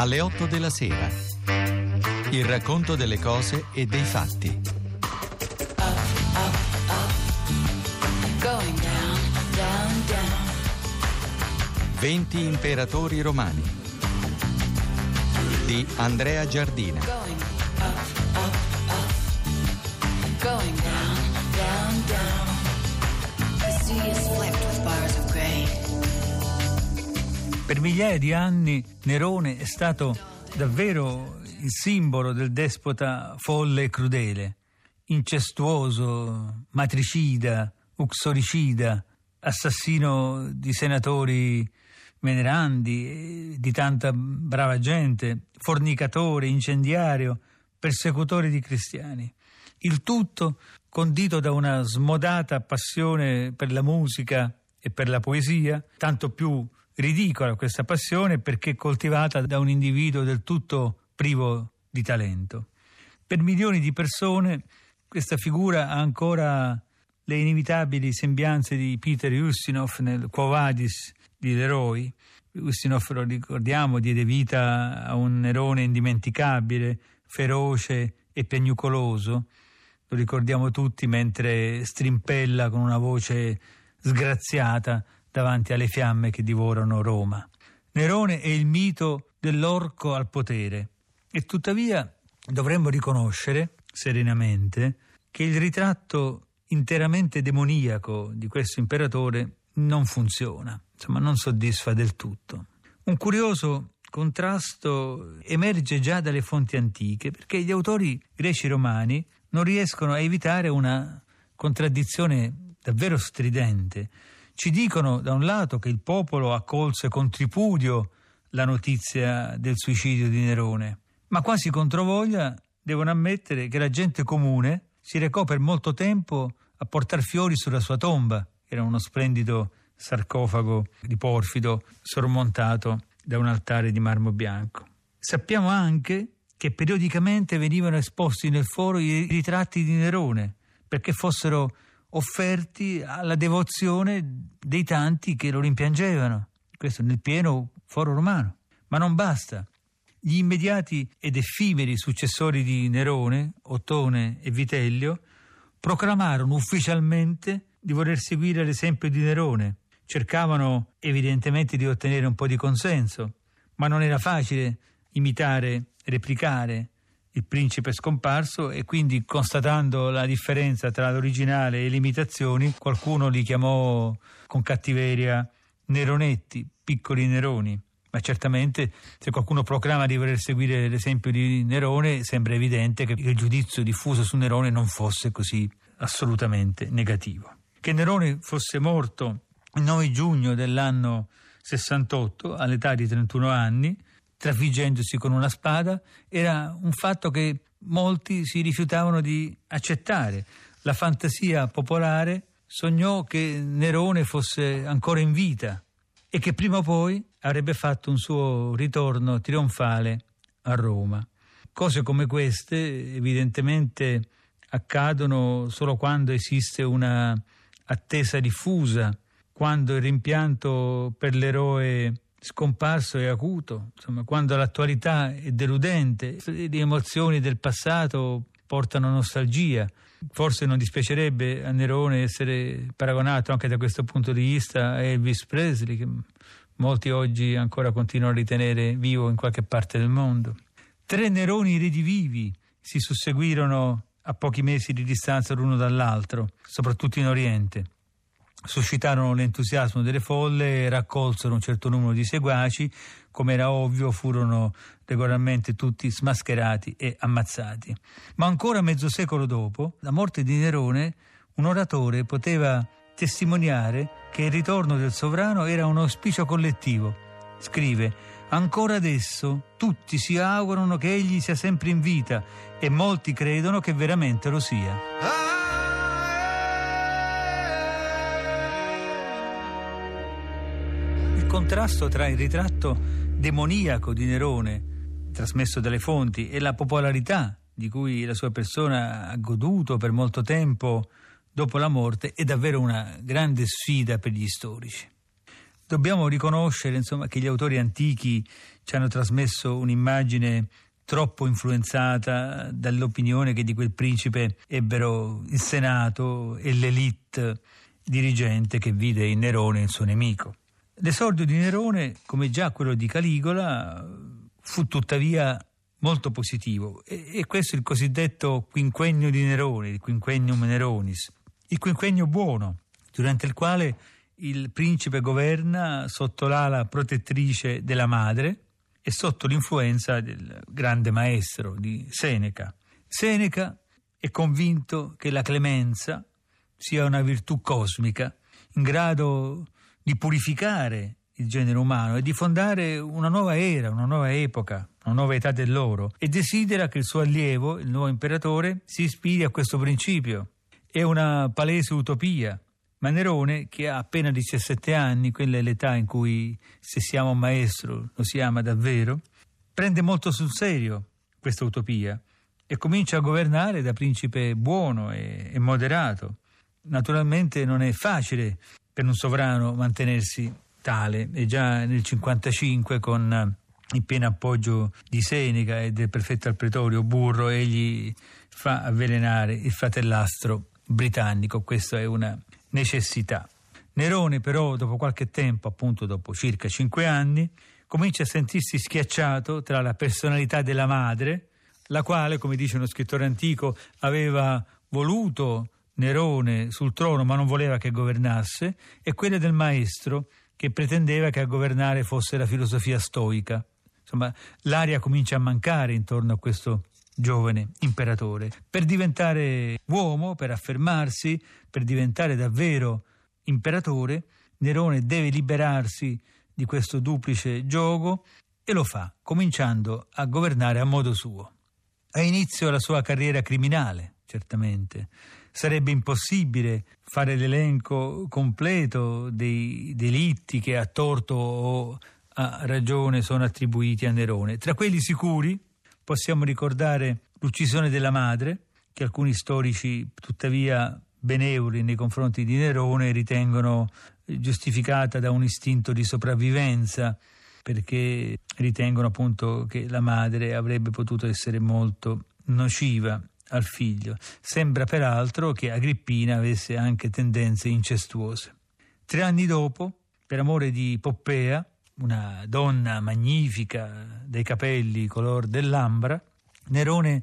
alle 8 della sera. Il racconto delle cose e dei fatti. Going down, down, down. 20 imperatori romani di Andrea Giardina. Per migliaia di anni Nerone è stato davvero il simbolo del despota folle e crudele, incestuoso, matricida, uxoricida, assassino di senatori venerandi, di tanta brava gente, fornicatore, incendiario, persecutore di cristiani. Il tutto condito da una smodata passione per la musica e per la poesia, tanto più ridicola questa passione perché coltivata da un individuo del tutto privo di talento. Per milioni di persone questa figura ha ancora le inevitabili sembianze di Peter Ustinov nel Quo Vadis di Leroy. Ustinov, lo ricordiamo, diede vita a un Nerone indimenticabile, feroce e piagnucoloso. Lo ricordiamo tutti mentre strimpella con una voce sgraziata davanti alle fiamme che divorano Roma. Nerone è il mito dell'orco al potere e tuttavia dovremmo riconoscere serenamente che il ritratto interamente demoniaco di questo imperatore non funziona, insomma non soddisfa del tutto. Un curioso contrasto emerge già dalle fonti antiche perché gli autori greci romani non riescono a evitare una contraddizione davvero stridente. Ci dicono da un lato che il popolo accolse con tripudio la notizia del suicidio di Nerone, ma quasi controvoglia devono ammettere che la gente comune si recò per molto tempo a portare fiori sulla sua tomba, che era uno splendido sarcofago di porfido sormontato da un altare di marmo bianco. Sappiamo anche che periodicamente venivano esposti nel foro i ritratti di Nerone, perché fossero offerti alla devozione dei tanti che lo rimpiangevano. Questo nel pieno foro romano. Ma non basta. Gli immediati ed effimeri successori di Nerone, Ottone e Vitellio, proclamarono ufficialmente di voler seguire l'esempio di Nerone. Cercavano evidentemente di ottenere un po' di consenso, ma non era facile imitare, replicare il principe scomparso e quindi constatando la differenza tra l'originale e le imitazioni, qualcuno li chiamò con cattiveria Neronetti, piccoli Neroni. Ma certamente se qualcuno proclama di voler seguire l'esempio di Nerone, sembra evidente che il giudizio diffuso su Nerone non fosse così assolutamente negativo. Che Nerone fosse morto il 9 giugno dell'anno 68, all'età di 31 anni, trafiggendosi con una spada, era un fatto che molti si rifiutavano di accettare. La fantasia popolare sognò che Nerone fosse ancora in vita e che prima o poi avrebbe fatto un suo ritorno trionfale a Roma. Cose come queste evidentemente accadono solo quando esiste una attesa diffusa, quando il rimpianto per l'eroe scomparso è acuto, insomma, quando l'attualità è deludente, le emozioni del passato portano nostalgia. Forse non dispiacerebbe a Nerone essere paragonato anche da questo punto di vista a Elvis Presley, che molti oggi ancora continuano a ritenere vivo in qualche parte del mondo. Tre Neroni redivivi si susseguirono a pochi mesi di distanza l'uno dall'altro, soprattutto in Oriente suscitarono l'entusiasmo delle folle raccolsero un certo numero di seguaci, come era ovvio furono regolarmente tutti smascherati e ammazzati. Ma ancora mezzo secolo dopo, la morte di Nerone, un oratore poteva testimoniare che il ritorno del sovrano era un auspicio collettivo. Scrive, ancora adesso tutti si augurano che egli sia sempre in vita e molti credono che veramente lo sia. Contrasto tra il ritratto demoniaco di Nerone, trasmesso dalle fonti, e la popolarità di cui la sua persona ha goduto per molto tempo dopo la morte è davvero una grande sfida per gli storici. Dobbiamo riconoscere insomma, che gli autori antichi ci hanno trasmesso un'immagine troppo influenzata dall'opinione che di quel principe ebbero il Senato e l'elite dirigente che vide in Nerone il suo nemico. L'esordio di Nerone, come già quello di Caligola, fu tuttavia molto positivo e, e questo è il cosiddetto quinquennio di Nerone, il quinquennium Neronis, il quinquennio buono, durante il quale il principe governa sotto l'ala protettrice della madre e sotto l'influenza del grande maestro di Seneca. Seneca è convinto che la clemenza sia una virtù cosmica in grado di purificare il genere umano e di fondare una nuova era, una nuova epoca, una nuova età dell'oro e desidera che il suo allievo, il nuovo imperatore, si ispiri a questo principio. È una palese utopia, ma Nerone, che ha appena 17 anni, quella è l'età in cui se si ama un maestro lo si ama davvero, prende molto sul serio questa utopia e comincia a governare da principe buono e, e moderato. Naturalmente non è facile per un sovrano mantenersi tale e già nel 55 con il pieno appoggio di Seneca e del prefetto al pretorio Burro egli fa avvelenare il fratellastro britannico, questa è una necessità. Nerone però dopo qualche tempo, appunto dopo circa cinque anni, comincia a sentirsi schiacciato tra la personalità della madre, la quale, come dice uno scrittore antico, aveva voluto Nerone sul trono ma non voleva che governasse, e quella del maestro che pretendeva che a governare fosse la filosofia stoica. Insomma, l'aria comincia a mancare intorno a questo giovane imperatore. Per diventare uomo, per affermarsi, per diventare davvero imperatore, Nerone deve liberarsi di questo duplice gioco e lo fa, cominciando a governare a modo suo. Ha inizio la sua carriera criminale, certamente. Sarebbe impossibile fare l'elenco completo dei delitti che a torto o a ragione sono attribuiti a Nerone. Tra quelli sicuri possiamo ricordare l'uccisione della madre, che alcuni storici tuttavia benevoli nei confronti di Nerone ritengono giustificata da un istinto di sopravvivenza perché ritengono appunto che la madre avrebbe potuto essere molto nociva al figlio. Sembra peraltro che Agrippina avesse anche tendenze incestuose. Tre anni dopo, per amore di Poppea, una donna magnifica dai capelli color dell'ambra, Nerone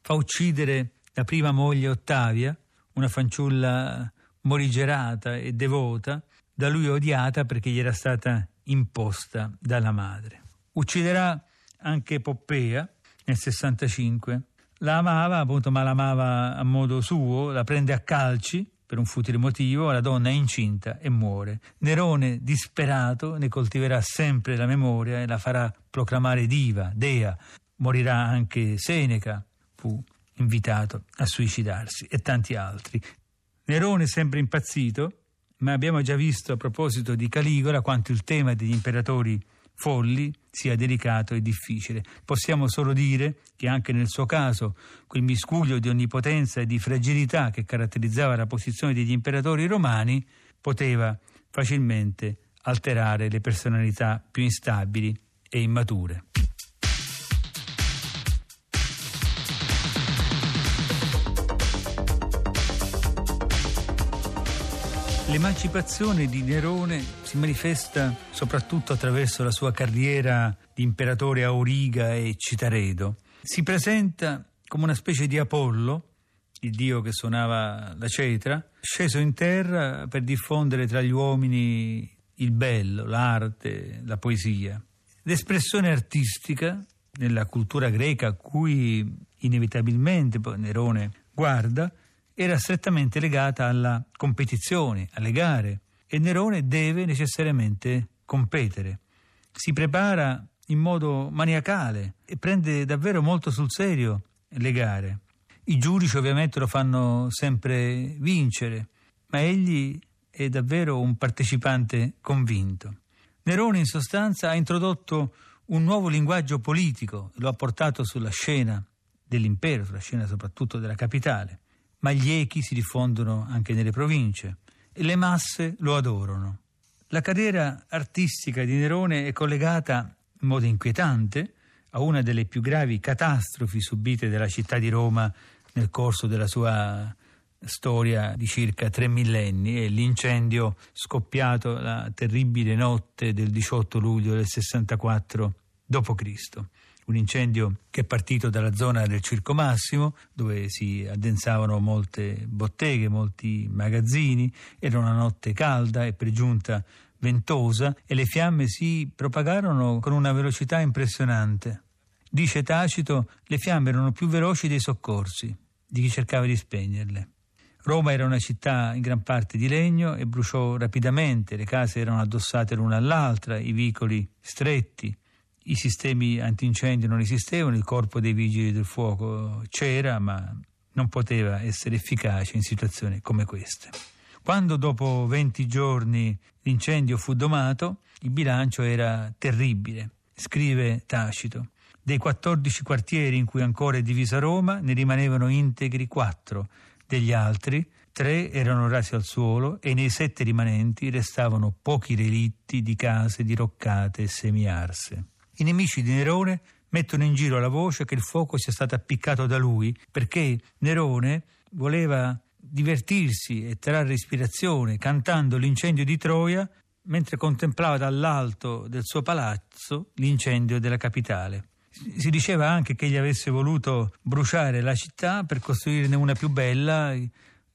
fa uccidere la prima moglie Ottavia, una fanciulla morigerata e devota, da lui odiata perché gli era stata imposta dalla madre. Ucciderà anche Poppea nel 65. La amava, appunto, ma l'amava a modo suo, la prende a calci per un futile motivo, la donna è incinta e muore. Nerone, disperato, ne coltiverà sempre la memoria e la farà proclamare diva, dea. Morirà anche Seneca, fu invitato a suicidarsi, e tanti altri. Nerone sempre impazzito, ma abbiamo già visto a proposito di Caligola quanto il tema degli imperatori folli sia delicato e difficile. Possiamo solo dire che anche nel suo caso quel miscuglio di onnipotenza e di fragilità che caratterizzava la posizione degli imperatori romani poteva facilmente alterare le personalità più instabili e immature. L'emancipazione di Nerone si manifesta soprattutto attraverso la sua carriera di imperatore Auriga e Citaredo. Si presenta come una specie di Apollo, il dio che suonava la cetra, sceso in terra per diffondere tra gli uomini il bello, l'arte, la poesia. L'espressione artistica nella cultura greca a cui inevitabilmente Nerone guarda era strettamente legata alla competizione, alle gare e Nerone deve necessariamente competere. Si prepara in modo maniacale e prende davvero molto sul serio le gare. I giudici ovviamente lo fanno sempre vincere, ma egli è davvero un partecipante convinto. Nerone in sostanza ha introdotto un nuovo linguaggio politico, lo ha portato sulla scena dell'impero, sulla scena soprattutto della capitale ma gli echi si diffondono anche nelle province e le masse lo adorano. La carriera artistica di Nerone è collegata in modo inquietante a una delle più gravi catastrofi subite dalla città di Roma nel corso della sua storia di circa tre millenni è l'incendio scoppiato la terribile notte del 18 luglio del 64 d.C. Un incendio che è partito dalla zona del Circo Massimo, dove si addensavano molte botteghe, molti magazzini. Era una notte calda e per giunta ventosa e le fiamme si propagarono con una velocità impressionante. Dice Tacito, le fiamme erano più veloci dei soccorsi, di chi cercava di spegnerle. Roma era una città in gran parte di legno e bruciò rapidamente, le case erano addossate l'una all'altra, i vicoli stretti, i sistemi antincendio non esistevano, il corpo dei vigili del fuoco c'era, ma non poteva essere efficace in situazioni come queste. Quando dopo 20 giorni l'incendio fu domato, il bilancio era terribile, scrive Tacito. Dei 14 quartieri in cui ancora è divisa Roma, ne rimanevano integri 4, degli altri, tre erano rasi al suolo e nei sette rimanenti restavano pochi relitti di case diroccate e semiarse. I nemici di Nerone mettono in giro la voce che il fuoco sia stato appiccato da lui perché Nerone voleva divertirsi e trarre ispirazione cantando l'incendio di Troia mentre contemplava dall'alto del suo palazzo l'incendio della capitale. Si diceva anche che egli avesse voluto bruciare la città per costruirne una più bella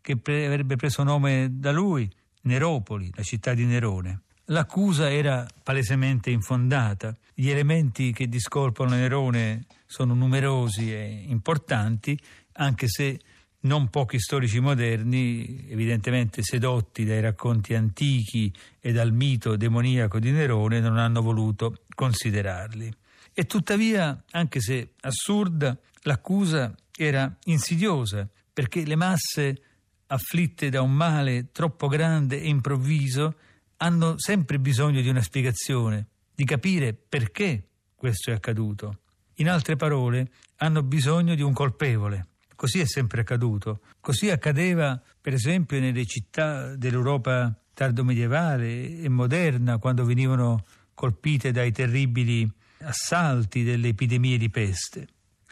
che pre- avrebbe preso nome da lui, Neropoli, la città di Nerone. L'accusa era palesemente infondata. Gli elementi che discolpano Nerone sono numerosi e importanti, anche se non pochi storici moderni, evidentemente sedotti dai racconti antichi e dal mito demoniaco di Nerone, non hanno voluto considerarli. E tuttavia, anche se assurda, l'accusa era insidiosa perché le masse afflitte da un male troppo grande e improvviso hanno sempre bisogno di una spiegazione, di capire perché questo è accaduto. In altre parole, hanno bisogno di un colpevole. Così è sempre accaduto. Così accadeva, per esempio, nelle città dell'Europa tardomedievale e moderna, quando venivano colpite dai terribili assalti delle epidemie di peste.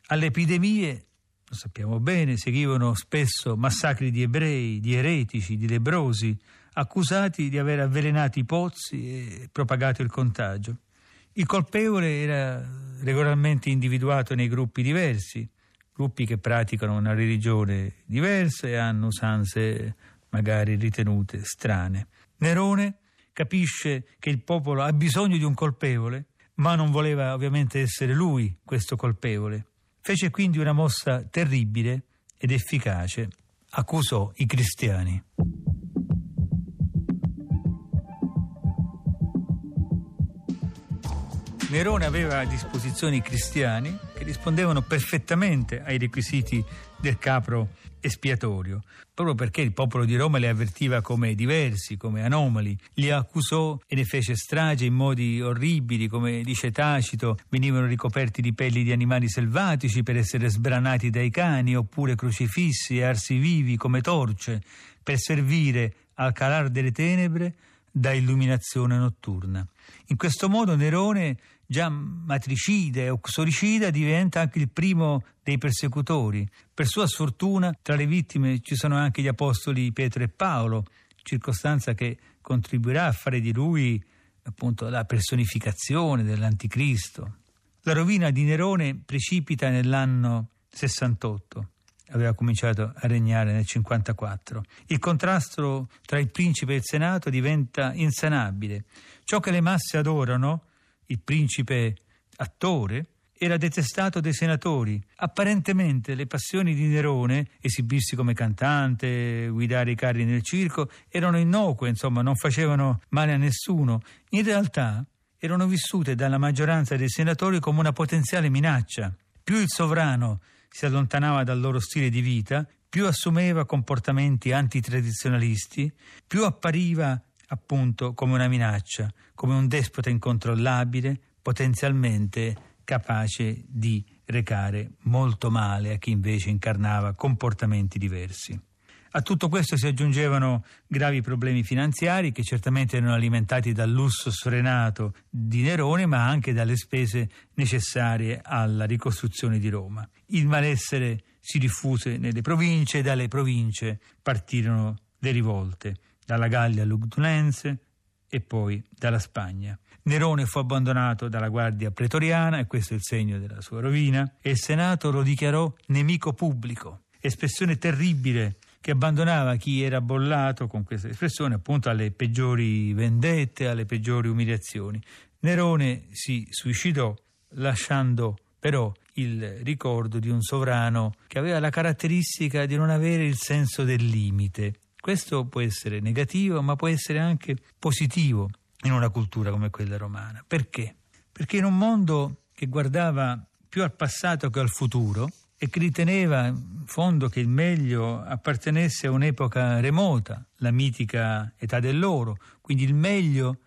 Alle epidemie, lo sappiamo bene, seguivano spesso massacri di ebrei, di eretici, di lebrosi, accusati di aver avvelenato i pozzi e propagato il contagio. Il colpevole era regolarmente individuato nei gruppi diversi, gruppi che praticano una religione diversa e hanno usanze magari ritenute strane. Nerone capisce che il popolo ha bisogno di un colpevole ma non voleva ovviamente essere lui questo colpevole. Fece quindi una mossa terribile ed efficace. Accusò i cristiani. Nerone aveva a disposizione i cristiani che rispondevano perfettamente ai requisiti del capro espiatorio, proprio perché il popolo di Roma li avvertiva come diversi, come anomali, li accusò e ne fece strage in modi orribili, come dice Tacito, venivano ricoperti di pelli di animali selvatici per essere sbranati dai cani, oppure crocifissi e arsi vivi come torce, per servire al calar delle tenebre da illuminazione notturna. In questo modo Nerone già matricida e uxoricida, diventa anche il primo dei persecutori. Per sua sfortuna, tra le vittime ci sono anche gli apostoli Pietro e Paolo, circostanza che contribuirà a fare di lui appunto la personificazione dell'anticristo. La rovina di Nerone precipita nell'anno 68 aveva cominciato a regnare nel 54. Il contrasto tra il principe e il senato diventa insanabile. Ciò che le masse adorano il principe attore, era detestato dai senatori. Apparentemente le passioni di Nerone, esibirsi come cantante, guidare i carri nel circo, erano innocue, insomma, non facevano male a nessuno. In realtà erano vissute dalla maggioranza dei senatori come una potenziale minaccia. Più il sovrano si allontanava dal loro stile di vita, più assumeva comportamenti antitradizionalisti, più appariva appunto come una minaccia, come un despota incontrollabile, potenzialmente capace di recare molto male a chi invece incarnava comportamenti diversi. A tutto questo si aggiungevano gravi problemi finanziari che certamente erano alimentati dal lusso sfrenato di Nerone, ma anche dalle spese necessarie alla ricostruzione di Roma. Il malessere si diffuse nelle province e dalle province partirono le rivolte, dalla Gallia Lugdunense e poi dalla Spagna. Nerone fu abbandonato dalla guardia pretoriana, e questo è il segno della sua rovina, e il Senato lo dichiarò nemico pubblico, espressione terribile che abbandonava chi era bollato con questa espressione appunto alle peggiori vendette, alle peggiori umiliazioni. Nerone si suicidò lasciando però il ricordo di un sovrano che aveva la caratteristica di non avere il senso del limite. Questo può essere negativo, ma può essere anche positivo in una cultura come quella romana. Perché? Perché in un mondo che guardava più al passato che al futuro, e che riteneva in fondo che il meglio appartenesse a un'epoca remota, la mitica età dell'oro, quindi il meglio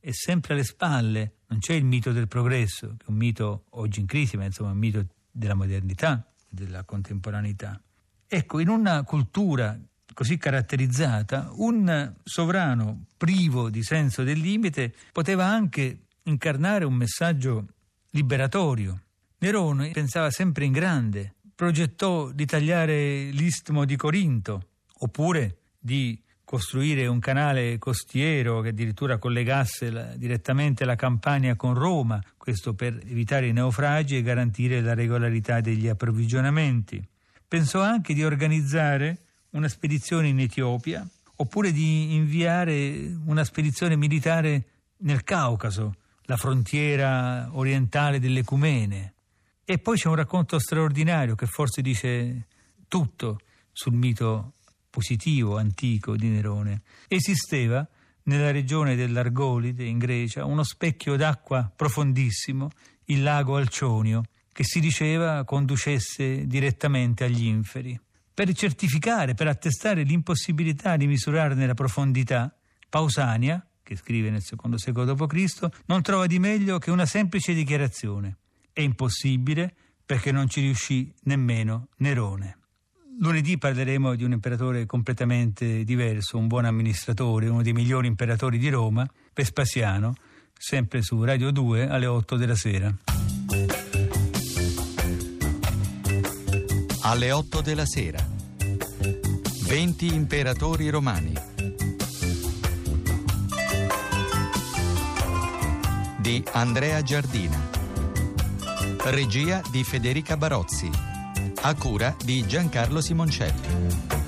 è sempre alle spalle, non c'è il mito del progresso, che è un mito oggi in crisi, ma insomma un mito della modernità, della contemporaneità. Ecco, in una cultura così caratterizzata, un sovrano privo di senso del limite poteva anche incarnare un messaggio liberatorio. Nerone pensava sempre in grande, progettò di tagliare l'istmo di Corinto, oppure di costruire un canale costiero che addirittura collegasse la, direttamente la Campania con Roma, questo per evitare i naufragi e garantire la regolarità degli approvvigionamenti. Pensò anche di organizzare una spedizione in Etiopia, oppure di inviare una spedizione militare nel Caucaso, la frontiera orientale dell'Ecumene. E poi c'è un racconto straordinario che forse dice tutto sul mito positivo antico di Nerone. Esisteva nella regione dell'Argolide, in Grecia, uno specchio d'acqua profondissimo, il lago Alcionio, che si diceva conducesse direttamente agli inferi. Per certificare, per attestare l'impossibilità di misurarne la profondità, Pausania, che scrive nel secondo secolo d.C., non trova di meglio che una semplice dichiarazione. È impossibile perché non ci riuscì nemmeno Nerone. Lunedì parleremo di un imperatore completamente diverso, un buon amministratore, uno dei migliori imperatori di Roma, Vespasiano, sempre su Radio 2 alle 8 della sera. Alle 8 della sera. 20 imperatori romani. Di Andrea Giardina. Regia di Federica Barozzi. A cura di Giancarlo Simoncelli.